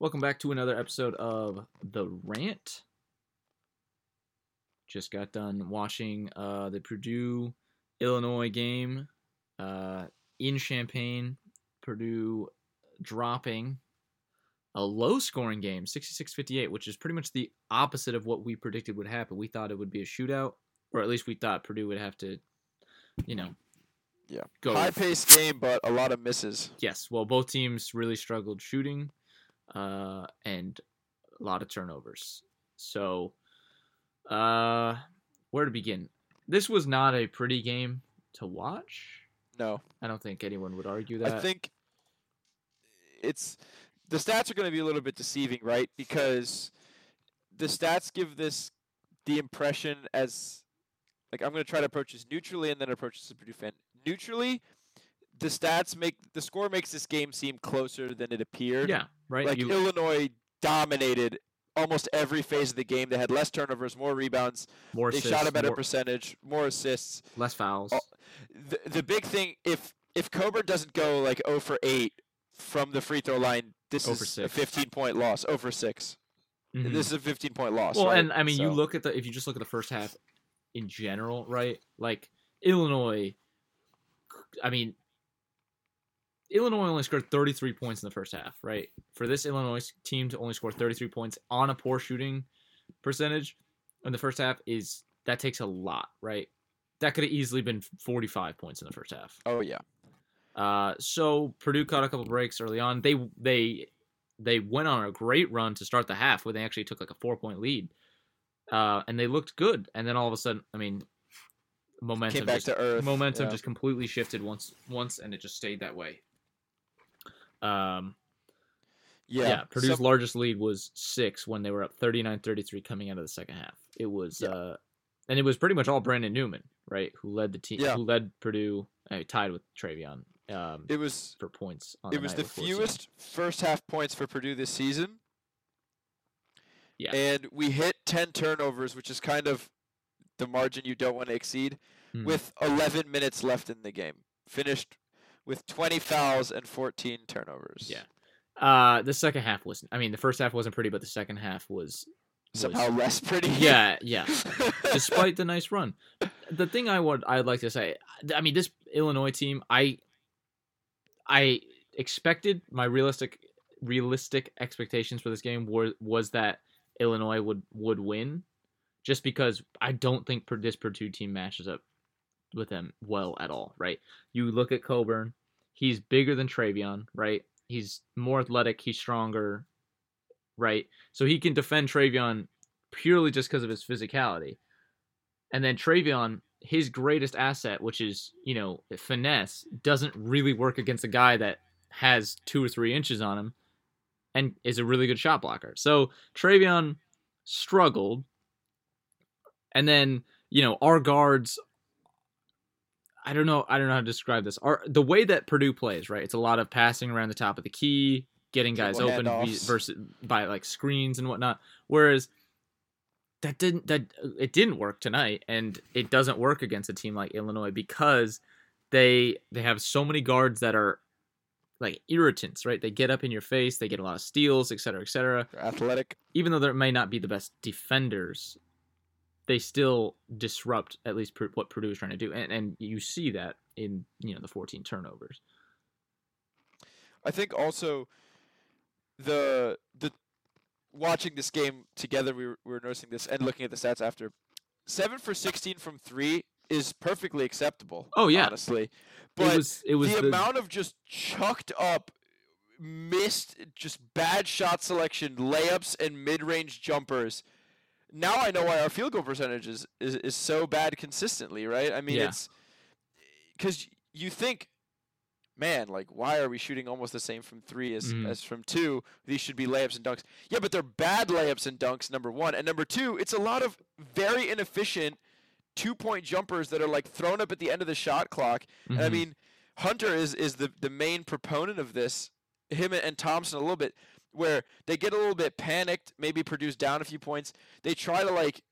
Welcome back to another episode of The Rant. Just got done watching uh, the Purdue Illinois game uh, in Champaign. Purdue dropping a low scoring game, 66 58, which is pretty much the opposite of what we predicted would happen. We thought it would be a shootout, or at least we thought Purdue would have to, you know, Yeah. go. High paced game, but a lot of misses. Yes, well, both teams really struggled shooting, uh, and a lot of turnovers. So, uh, where to begin? This was not a pretty game to watch. No. I don't think anyone would argue that. I think it's the stats are going to be a little bit deceiving, right? Because the stats give this the impression as like I'm going to try to approach this neutrally and then approach this as a Purdue fan. Neutrally, the stats make the score makes this game seem closer than it appeared. yeah, right. Like You- Illinois dominated almost every phase of the game. They had less turnovers, more rebounds. more They assists, shot a better more- percentage, more assists. less fouls. Oh, the, the big thing if if Cockburn doesn't go like 0 for 8 from the free throw line, this 0 for is a 15 point loss. 0 for 6. Mhm. This is a 15 point loss. Well, right? and I mean, you look at the if you just look at the first half in general, right? Like Illinois, I mean, Illinois only scored 33 points in the first half, right? For this Illinois team to only score 33 points on a poor shooting percentage in the first half is that takes a lot, right? That could have easily been 45 points in the first half. Oh yeah. Uh, so Purdue caught a couple breaks early on. They they they went on a great run to start the half where they actually took like a four point lead, uh, and they looked good. And then all of a sudden, I mean, momentum Came back just, to earth. momentum yeah. just completely shifted once once, and it just stayed that way. Um, yeah. yeah, Purdue's Some- largest lead was six when they were up 39-33 coming out of the second half. It was, Yeah. uh, and it was pretty much all Brandon Newman, right, who led the team, Yeah. who led Purdue, uh, tied with Trevion. Um, it was for points. On it was the with 14. fewest first half points for Purdue this season. Yeah. And we hit 10 turnovers, which is kind of the margin you don't want to exceed, Mhm. with 11 minutes left in the game. Finished with 20 fouls and 14 turnovers. Yeah. Uh, the second half was. I mean, the first half wasn't pretty, but the second half was. was- Somehow less pretty. Yeah, yeah. Despite the nice run, the thing I would I'd like to say, I mean, this Illinois team, I, I expected my realistic realistic expectations for this game were was that Illinois would would win, just because I don't think this Purdue team matches up with him well at all. Right? You look at Cockburn, he's bigger than Trevion, right? He's more athletic, he's stronger, right? So he can defend Trevion purely just because of his physicality. And then Trevion, his greatest asset, which is, you know, finesse, doesn't really work against a guy that has two or three inches on him and is a really good shot blocker. So Trevion struggled. And then, you know, our guards I don't know. I don't know how to describe this. Our the way that Purdue plays, right? It's a lot of passing around the top of the key, getting guys open handoffs. versus by like screens and whatnot. Whereas that didn't that it didn't work tonight, and it doesn't work against a team like Illinois because they they have so many guards that are like irritants, right? They get up in your face, they get a lot of steals, et cetera, et cetera They're athletic. even though they may not be the best defenders, they still disrupt at least what Purdue is trying to do, and and you see that in you know the 14 turnovers. I think also the the watching this game together, we were, we were noticing this and looking at the stats after. Seven for 16 from three is perfectly acceptable. Oh, yeah. honestly, but it was it was the, the, amount of just chucked up, missed, just bad shot selection, layups, and mid-range jumpers. Now I know why our field goal percentage is, is, is so bad consistently, right? I mean, Yeah. it's because you think, man, like why are we shooting almost the same from three as, Mhm. as from two? These should be layups and dunks. Yeah, but they're bad layups and dunks. Number one, and number two, it's a lot of very inefficient two-point jumpers that are like thrown up at the end of the shot clock. And I Mhm. mean, Hunter is is the the main proponent of this. Him and Thompson a little bit, where they get a little bit panicked, maybe produce down a few points. They try to like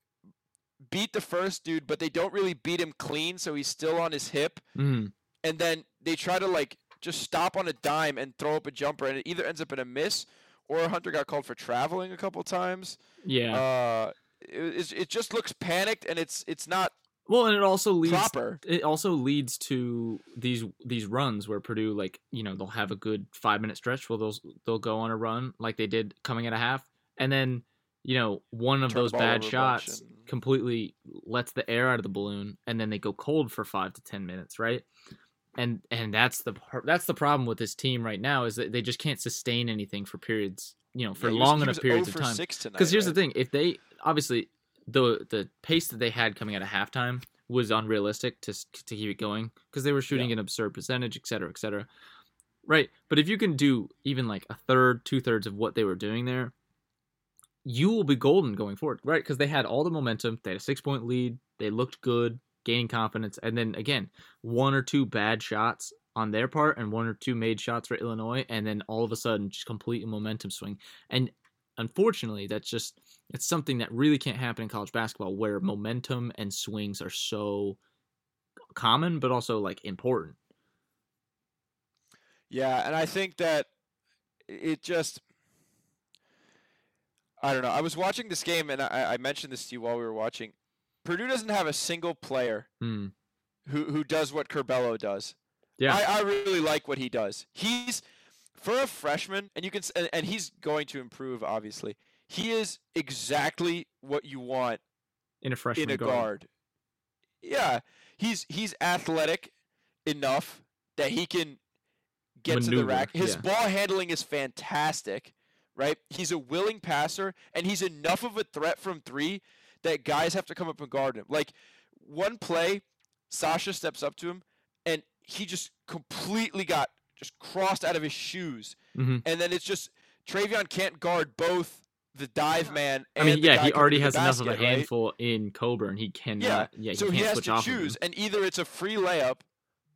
beat the first dude, but they don't really beat him clean, so he's still on his hip. Mhm. And then they try to like just stop on a dime and throw up a jumper, and it either ends up in a miss or Hunter got called for traveling a couple times. Yeah. Uh, it, it's- it just looks panicked, and it's it's not well, and it also leads proper. it also leads to these these runs where Purdue like you know they'll have a good five minute stretch where they'll they'll go on a run like they did coming at a half, and then you know one of Turn those bad over a bunch shots and- completely lets the air out of the balloon, and then they go cold for five to ten minutes, right? And and that's the that's the problem with this team right now is that they just can't sustain anything for periods you know for Yeah, was- long enough periods of time. Because here's right? the thing: if they obviously the the pace that they had coming out of halftime was unrealistic to to keep it going because they were shooting an absurd percentage, et cetera, et cetera. Right, but if you can do even like a third, two thirds of what they were doing there, you will be golden going forward, right? Because they had all the momentum, they had a six point lead, they looked good, gaining confidence, and then again, one or two bad shots on their part and one or two made shots for Illinois, and then all of a sudden just complete momentum swing. And unfortunately, that's just it's something that really can't happen in college basketball where momentum and swings are so common but also like important. Yeah, and I think that it just I don't know. I was watching this game and I, I mentioned this to you while we were watching. Purdue doesn't have a single player Hmm. who who does what Curbelo does. Yeah. I, I really like what he does. He's for a freshman, and you can and, and he's going to improve. Obviously, he is exactly what you want in a freshman in a guard. Yeah, he's he's athletic enough that he can get to the rack. His yeah. ball handling is fantastic, right? He's a willing passer, and he's enough of a threat from three that guys have to come up and guard him. Like one play, Sasha steps up to him, and he just completely got just crossed out of his shoes, Mhm. and then it's just Trevion can't guard both the dive man. I mean, yeah, he already has enough of a basket, right? handful in Cockburn. He cannot. Yeah, Yeah, he so can't he has switch to choose, and either it's a free layup,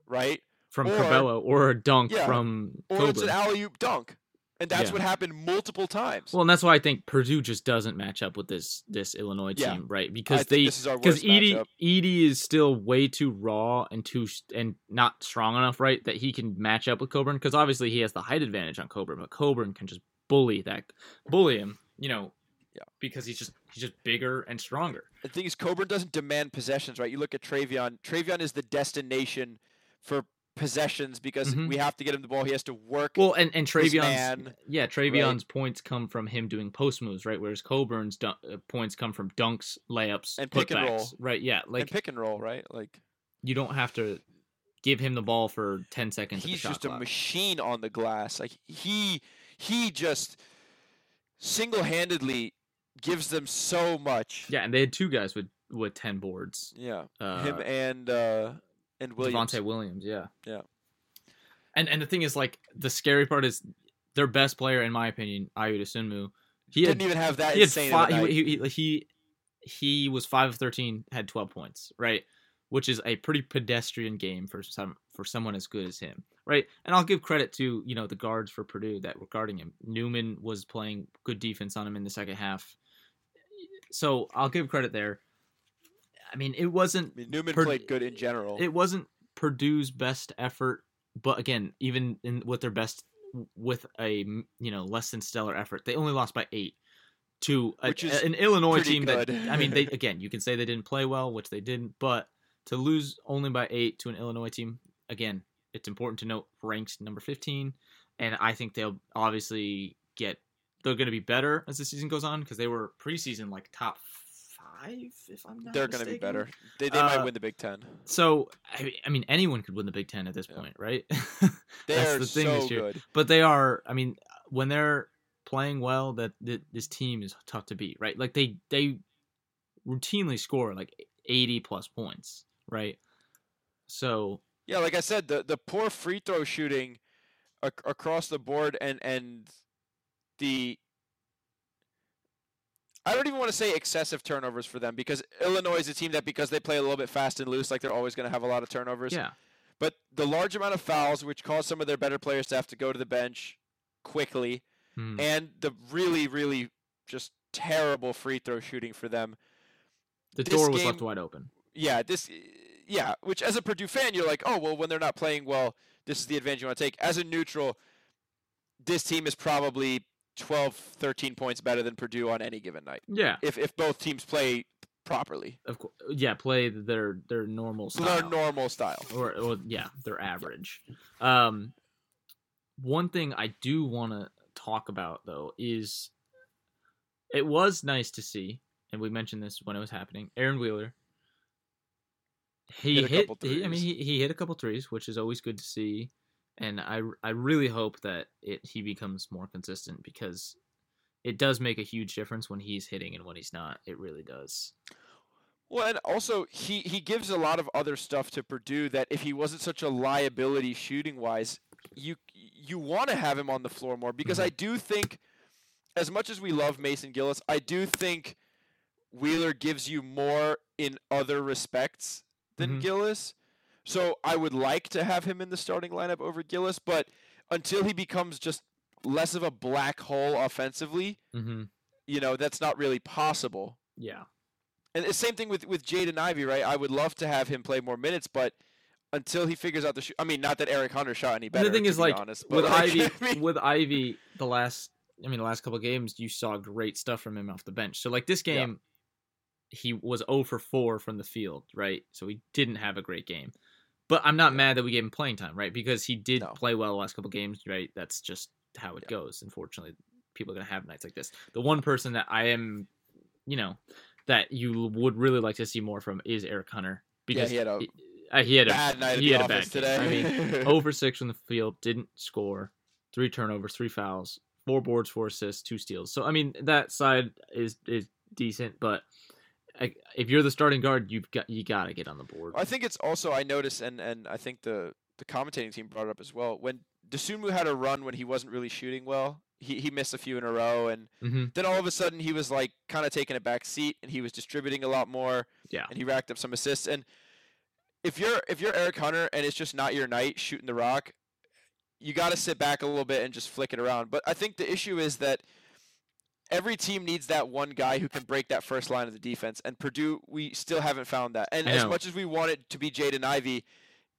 right, from or- Curbelo or a dunk Yeah, from or Cockburn. it's an alley oop dunk, and that's Yeah. what happened multiple times. Well, and that's why I think Purdue just doesn't match up with this this Illinois team, right? Because think they because Edey matchup. Edey is still way too raw and too and not strong enough, right? That he can match up with Cockburn. Because obviously he has the height advantage on Cockburn, but Cockburn can just bully that bully him, you know. Yeah. Because he's just he's just bigger and stronger. The thing is, Cockburn doesn't demand possessions, right? You look at Trevion. Trevion is the destination for possessions because Mhm. we have to get him the ball. He has to work. Well, and and Trevion's man, yeah, Trevion's points come from him doing post moves, right? Whereas Cockburn's dun- uh, points come from dunks, layups, And pick and roll. right? Yeah, and like pick and roll, right? Like you don't have to give him the ball for ten seconds. he's at the shot just a machine on the glass. Like he he just single-handedly gives them so much. Yeah, and they had two guys with with ten boards. Yeah. Uh, Him and uh and Williams. Da'Monte Williams, yeah, Yeah. And and the thing is, like, the scary part is their best player, in my opinion, Ayo Dosunmu. He Didn't even have that he had insane. five, he, he, he he was five of thirteen, had twelve points, right? Which is a pretty pedestrian game for some for someone as good as him, right? And I'll give credit to you know the guards for Purdue that were guarding him. Newman was playing good defense on him in the second half, so I'll give credit there. I mean, it wasn't I mean, Newman played good in general. it wasn't Purdue's best effort, but again, even in with their best with a you know less than stellar effort, they only lost by eight to a, is an Illinois team that. I mean, they again, you can say they didn't play well, which they didn't, but to lose only by eight to an Illinois team, again, it's important to note ranked number fifteen, and I think they'll obviously get they're going to be better as the season goes on because they were preseason like top five, if I'm not mistaken. They're going to be better. They, they might Uh, win the Big Ten. So I, I mean, anyone could win the Big Ten at this Yeah. point, right? They that's are the thing so good. but they are. I mean, when they're playing well, that, that this team is tough to beat, right? Like they they routinely score like eighty plus points, right? So Yeah, like I said, the the poor free throw shooting ac- across the board and and the I don't even want to say excessive turnovers for them because Illinois is a team that because they play a little bit fast and loose, like they're always going to have a lot of turnovers. yeah, But the large amount of fouls, which caused some of their better players to have to go to the bench quickly, Hmm. and the really, really just terrible free throw shooting for them. the this door was game- left wide open. Yeah, this, yeah. Which as a Purdue fan, you're like, oh well, when they're not playing well, this is the advantage you want to take. As a neutral, this team is probably 12, 13 points better than Purdue on any given night. Yeah, If if both teams play properly, of course. Yeah, play their their normal style. their normal style. or, or yeah, they're average. Um, one thing I do want to talk about though is it was nice to see, and we mentioned this when it was happening. Aaron Wheeler, he Hit a hit. couple he, I mean, he, he hit a couple threes, which is always good to see, and I I really hope that it he becomes more consistent because it does make a huge difference when he's hitting and when he's not. It really does. Well, and also he he gives a lot of other stuff to Purdue that if he wasn't such a liability shooting wise, you you want to have him on the floor more because Mhm. I do think, as much as we love Mason Gillis, I do think Wheeler gives you more in other respects than Mhm. Gillis. So I would like to have him in the starting lineup over Gillis, but until he becomes just less of a black hole offensively, Mm-hmm. you know, that's not really possible. Yeah. And the same thing with with Jaden Ivey, right? I would love to have him play more minutes, but until he figures out the shoot, I mean, not that Eric Hunter shot any And better. the thing to is, be like honest, with like, Ivey, I mean, with Ivey, the last, I mean, the last couple of games, you saw great stuff from him off the bench. So like this game, he was 0 for 4 from the field, right? So he didn't have a great game. But I'm not Yeah. mad that we gave him playing time, right? Because he did No. play well the last couple games, right? That's just how it Yeah. goes. Unfortunately, people are gonna have nights like this. The one person that I am, you know, that you would really like to see more from is Eric Hunter because he had a he, uh, he had a bad night he the had a bad today. I mean, over six from the field, didn't score, three turnovers, three fouls, four boards, four assists, two steals. So I mean that side is is decent, but if you're the starting guard, you've got you got to get on the board. I think it's also I noticed, and and I think the the commentating team brought it up as well. When Dosunmu had a run when he wasn't really shooting well, he he missed a few in a row, and hmm then all of a sudden he was like kind of taking a back seat, and he was distributing a lot more. Yeah. and he racked up some assists. And if you're if you're Eric Hunter and it's just not your night shooting the rock, you got to sit back a little bit and just flick it around. But I think the issue is that every team needs that one guy who can break that first line of the defense, and Purdue we still haven't found that. And as much as we want it to be Jaden Ivey,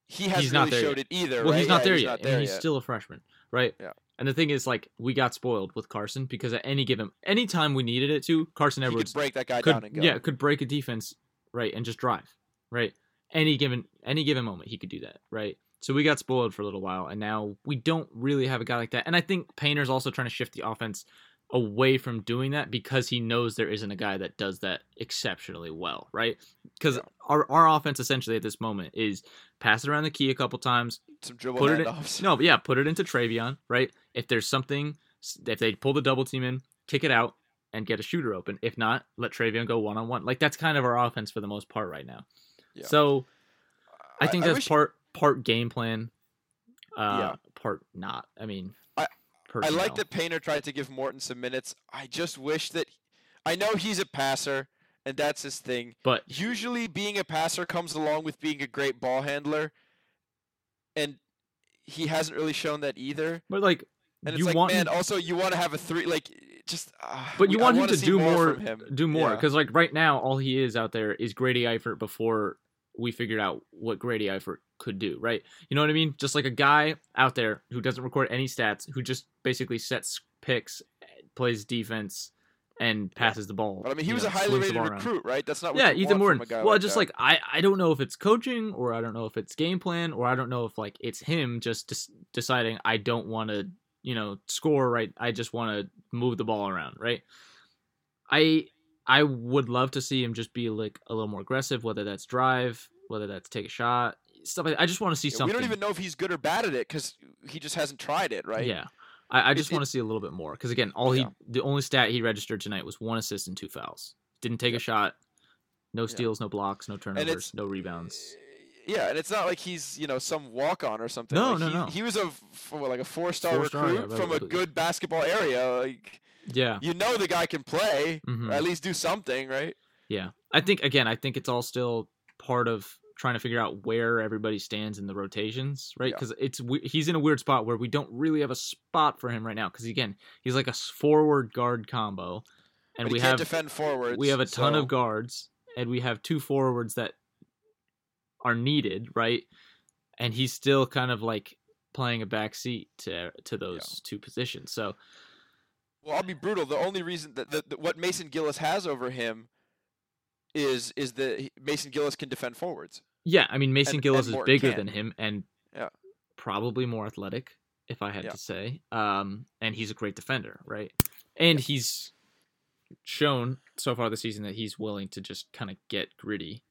he hasn't He's not really there showed it either. well, right? he's not Yeah, there he's yet, Not and he's yet. still a freshman, right? Yeah. And the thing is, like, we got spoiled with Carsen because at any given, any time we needed it to, Carsen he could break that guy could, down and go. yeah, could break a defense, right, and just drive, right. Any given any given moment, he could do that, right. So we got spoiled for a little while, and now we don't really have a guy like that. And I think Painter's also trying to shift the offense away from doing that because he knows there isn't a guy that does that exceptionally well, right? Because Yeah. our our offense essentially at this moment is pass it around the key a couple times, Some dribble put it in- no, but yeah, put it into Trevion, right? If there's something, if they pull the double team in, kick it out and get a shooter open. If not, let Trevion go one on one. Like that's kind of our offense for the most part right now. Yeah. So I think that's wish- part part game plan, uh, Yeah. part not. I mean, I- I like that Painter tried to give Morton some minutes. I just wish that I know he's a passer and that's his thing. but Usually being a passer comes along with being a great ball handler and he hasn't really shown that either. but like And you like want man, also you want to have a three like just uh, but you we- I want him wanna to do more, him. do more Yeah. because like right now all he is out there is Grady Eifert before we figured out what Grady Eifert could do, right? You know what I mean? Just like a guy out there who doesn't record any stats, who just basically sets picks, plays defense, and passes the ball. But I mean, he was know, a highly rated recruit, right? That's not what Yeah, Ethan Morton. from a guy Well, like just that. like I, I don't know if it's coaching or I don't know if it's game plan or I don't know if like it's him just des- deciding I don't want to, you know, score right. I just want to move the ball around, right? I I would love to see him just be like a little more aggressive, whether that's drive, whether that's take a shot, stuff like. I just want to see Yeah, we don't even know if he's good or bad at it because he just hasn't tried it, right? Yeah. I, I just want to see a little bit more because again, all he Yeah. the only stat he registered tonight was one assist and two fouls. Didn't take a shot. No steals, no blocks, no turnovers, no rebounds. Yeah, and it's not like he's you know some walk on or something. No, like, no, he, no. He was a what, like a four star Four-star, yeah, recruit from a good basketball area. Like Yeah. you know the guy can play, Mhm. or at least do something, right? Yeah, I think again, I think it's all still part of trying to figure out where everybody stands in the rotations, right? Yeah. Because it's we- he's in a weird spot where we don't really have a spot for him right now. Because again, he's like a forward guard combo, and we have defend forwards. we have a ton so- of guards, and we have two forwards that are needed, right? And he's still kind of like playing a back seat to to those two positions. So Well, I'll be brutal. The only reason that, that, that what Mason Gillis has over him is is that Mason Gillis can defend forwards. Yeah, I mean Mason And- Gillis and is bigger can. than him and Yeah. probably more athletic, if I had Yeah. to say. Um, and he's a great defender, right? And he's shown so far this season that he's willing to just kind of get gritty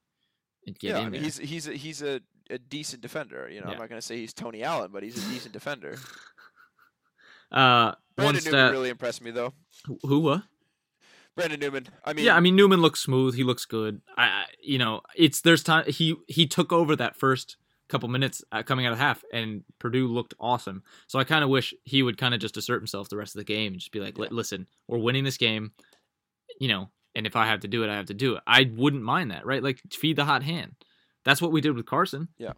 and get yeah, in I mean, there. he's he's a, he's a, a decent defender. You know, Yeah. I'm not gonna say he's Tony Allen, but he's a decent defender. uh, Brandon Newman really impressed me though. who- Who? What? Brandon Newman. I mean, yeah, I mean Newman looks smooth. He looks good. I, I you know, it's there's time he he took over that first couple minutes uh, coming out of half, and Purdue looked awesome. So I kind of wish he would kind of just assert himself the rest of the game and just be like, Yeah. listen, we're winning this game, you know, and if I have to do it, I have to do it. I wouldn't mind that, right? Like feed the hot hand. That's what we did with Carsen. Yeah.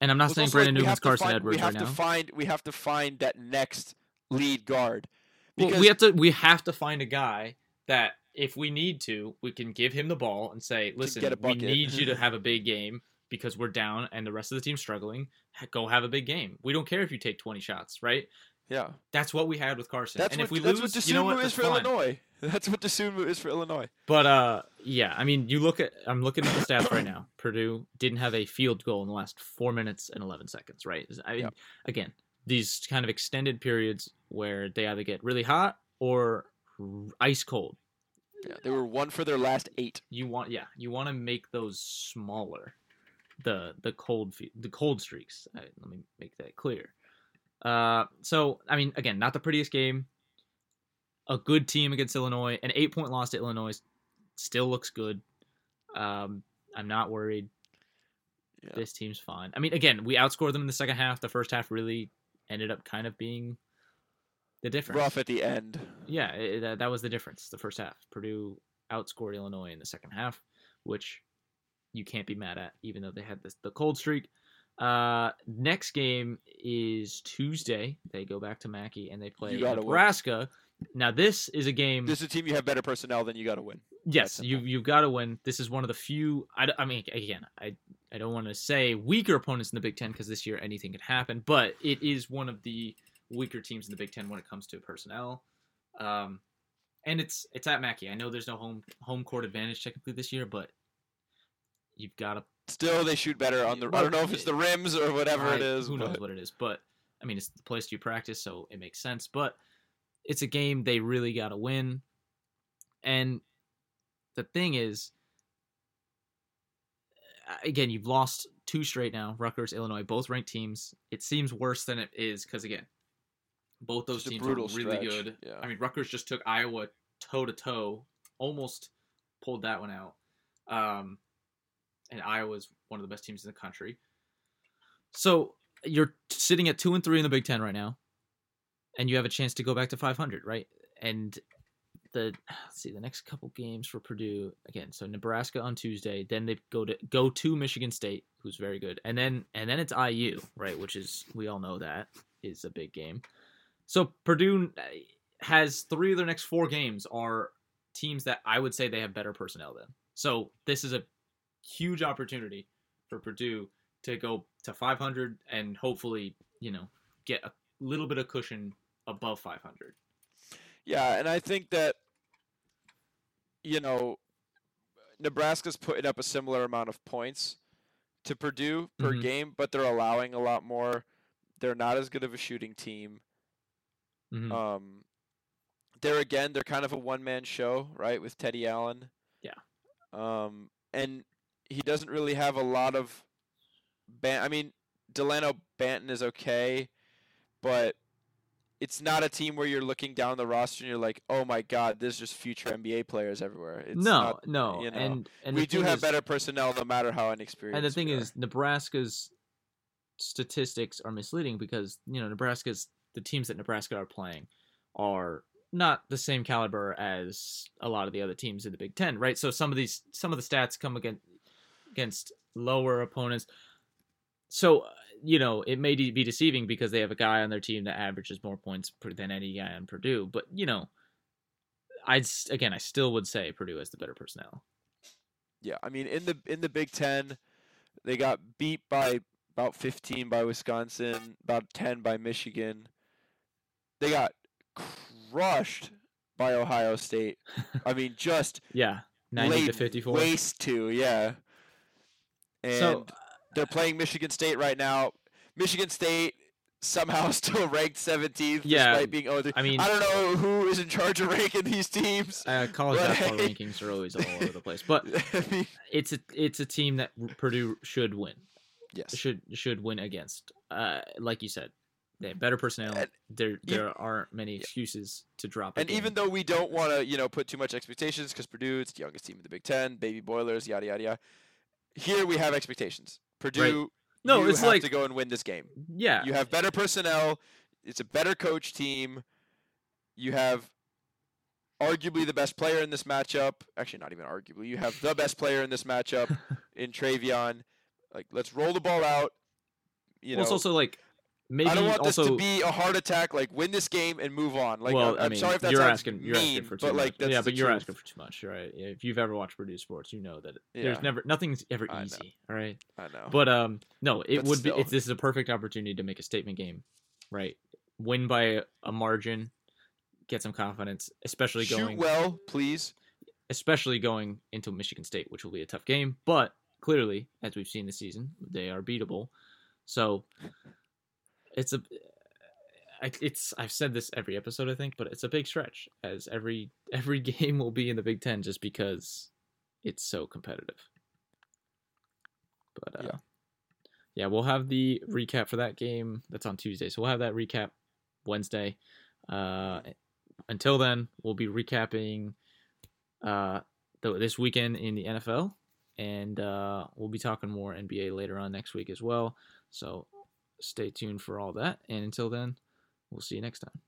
And I'm not saying like Brandon we Newman's Carsen find- Edwards We have right to now. find we have to find that next lead guard. Well, Because we have to we have to find a guy that if we need to, we can give him the ball and say, "Listen, we need you to have a big game because we're down and the rest of the team's struggling. Go have a big game. We don't care if you take 20 shots, right? Yeah, That's what we had with Carsen. that's and what if we that's lose, what you know what? Is for fine. Illinois. That's what Dosunmu is for Illinois. But uh, yeah, I mean, you look at I'm looking at the stats right now. Purdue didn't have a field goal in the last four minutes and 11 seconds, right? I mean, Yep. again, these kind of extended periods where they either get really hot or ice cold. Yeah, they were one for their last eight. you want yeah you want to make those smaller the the cold the cold streaks uh, let me make that clear uh so i mean again not the prettiest game a good team against illinois an eight point loss to illinois still looks good um i'm not worried Yeah. this team's fine i mean again we outscored them in the second half the first half really ended up kind of being the difference Rough at the end. yeah, it, that, that was the difference. The first half, Purdue outscored Illinois in the second half, which you can't be mad at, even though they had this the cold streak. Uh, next game is Tuesday. They go back to Mackey and they play gotta win. Nebraska. Now this is a game. This is a team you have better personnel than you got to win. yes, you you've got to win. This is one of the few. I, I mean, again, I I don't want to say weaker opponents in the Big Ten because this year anything can happen, but it is one of the weaker teams in the Big Ten when it comes to personnel. Um, and it's it's at Mackey. I know there's no home home court advantage technically this year, but you've got to. Still, they shoot better on the. I don't know if it's the rims or whatever it is. Who knows what it is? But I mean, it's the place you practice, so it makes sense. But it's a game they really got to win. And the thing is, again, you've lost two straight now. Rutgers, Illinois, both ranked teams. It seems worse than it is because again, both those teams are really stretch, good. yeah. I mean, Rutgers just took Iowa toe to toe, almost pulled that one out. Um, and Iowa's one of the best teams in the country. So you're sitting at two and three in the Big Ten right now, and you have a chance to go back to 500, right? And the let's see the next couple games for Purdue again. So Nebraska on Tuesday, then they go to go to Michigan State, who's very good, and then and then it's IU, right? Which is we all know that is a big game. So Purdue uh, has three of their next four games are teams that I would say they have better personnel than. So this is a huge opportunity for Purdue to go to 500 and hopefully, you know, get a little bit of cushion above 500. Yeah, and I think that you know Nebraska's putting up a similar amount of points to Purdue per Mhm. game, but they're allowing a lot more. They're not as good of a shooting team. Mhm. Um, there again, they're kind of a one-man show, right, with Teddy Allen. Yeah. Um, and he doesn't really have a lot of. Ban- I mean, Dalano Banton is okay, but it's not a team where you're looking down the roster and you're like, oh my god, there's just future NBA players everywhere. It's no, not- no, you know, and and we do have is- better personnel, no matter how inexperienced. And the thing is, Nebraska's statistics are misleading because you know Nebraska's the teams that Nebraska are playing are not the same caliber as a lot of the other teams in the Big Ten, right? So some of these some of the stats come against against lower opponents. So uh, you know it may be deceiving because they have a guy on their team that averages more points than any guy on Purdue, but you know. I'd again, I still would say Purdue has the better personnel. Yeah, I mean in the in the Big Ten, they got beat by about 15 by Wisconsin, about 10 by Michigan. They got crushed by Ohio State. I mean, just Yeah, ninety to fifty-four. waste to, yeah. And so they're playing Michigan State right now. Michigan State somehow still ranked 17th Yeah, despite being oh, I mean, I don't know who is in charge of ranking these teams. uh, college basketball Right. rankings are always all over the place, but I mean, it's a it's a team that Purdue should win. yes. Should should win against. Uh, like you said, they have better personnel. And there there aren't many excuses to drop. And even though we don't want to, you know, put too much expectations because Purdue, it's the youngest team in the Big Ten, baby Boilers, yada yada yada. Here we have expectations. Purdue, no, you it's have like to go and win this game. yeah, You have better personnel. It's a better coach team. You have arguably the best player in this matchup. Actually, not even arguably. You have the best player in this matchup in Trevion. Like, let's roll the ball out. You well, it's know, also like maybe I don't want also this to be a heart attack. Like, win this game and move on. Like, well, I'm, I mean, sorry if that you're asking you're mean, asking for too but much. like, that's yeah, but you're truth. asking for too much, right? If you've ever watched Purdue sports, you know that Yeah. there's never nothing's ever I know. easy. All right, I know. but um, no, it But would be. still. It's, this is a perfect opportunity to make a statement game, right? Win by a margin, get some confidence, especially going. Shoot going well, please. especially going into Michigan State, which will be a tough game. But clearly, as we've seen this season, they are beatable. So it's a I- it's I've said this every episode I think, but it's a big stretch as every every game will be in the Big Ten just because it's so competitive. But uh, yeah. Yeah. we'll have the recap for that game. That's on Tuesday, so we'll have that recap Wednesday. Uh, until then, we'll be recapping uh, th- this weekend in the NFL, and uh, we'll be talking more NBA later on next week as well. So stay tuned for all that. And until then, we'll see you next time.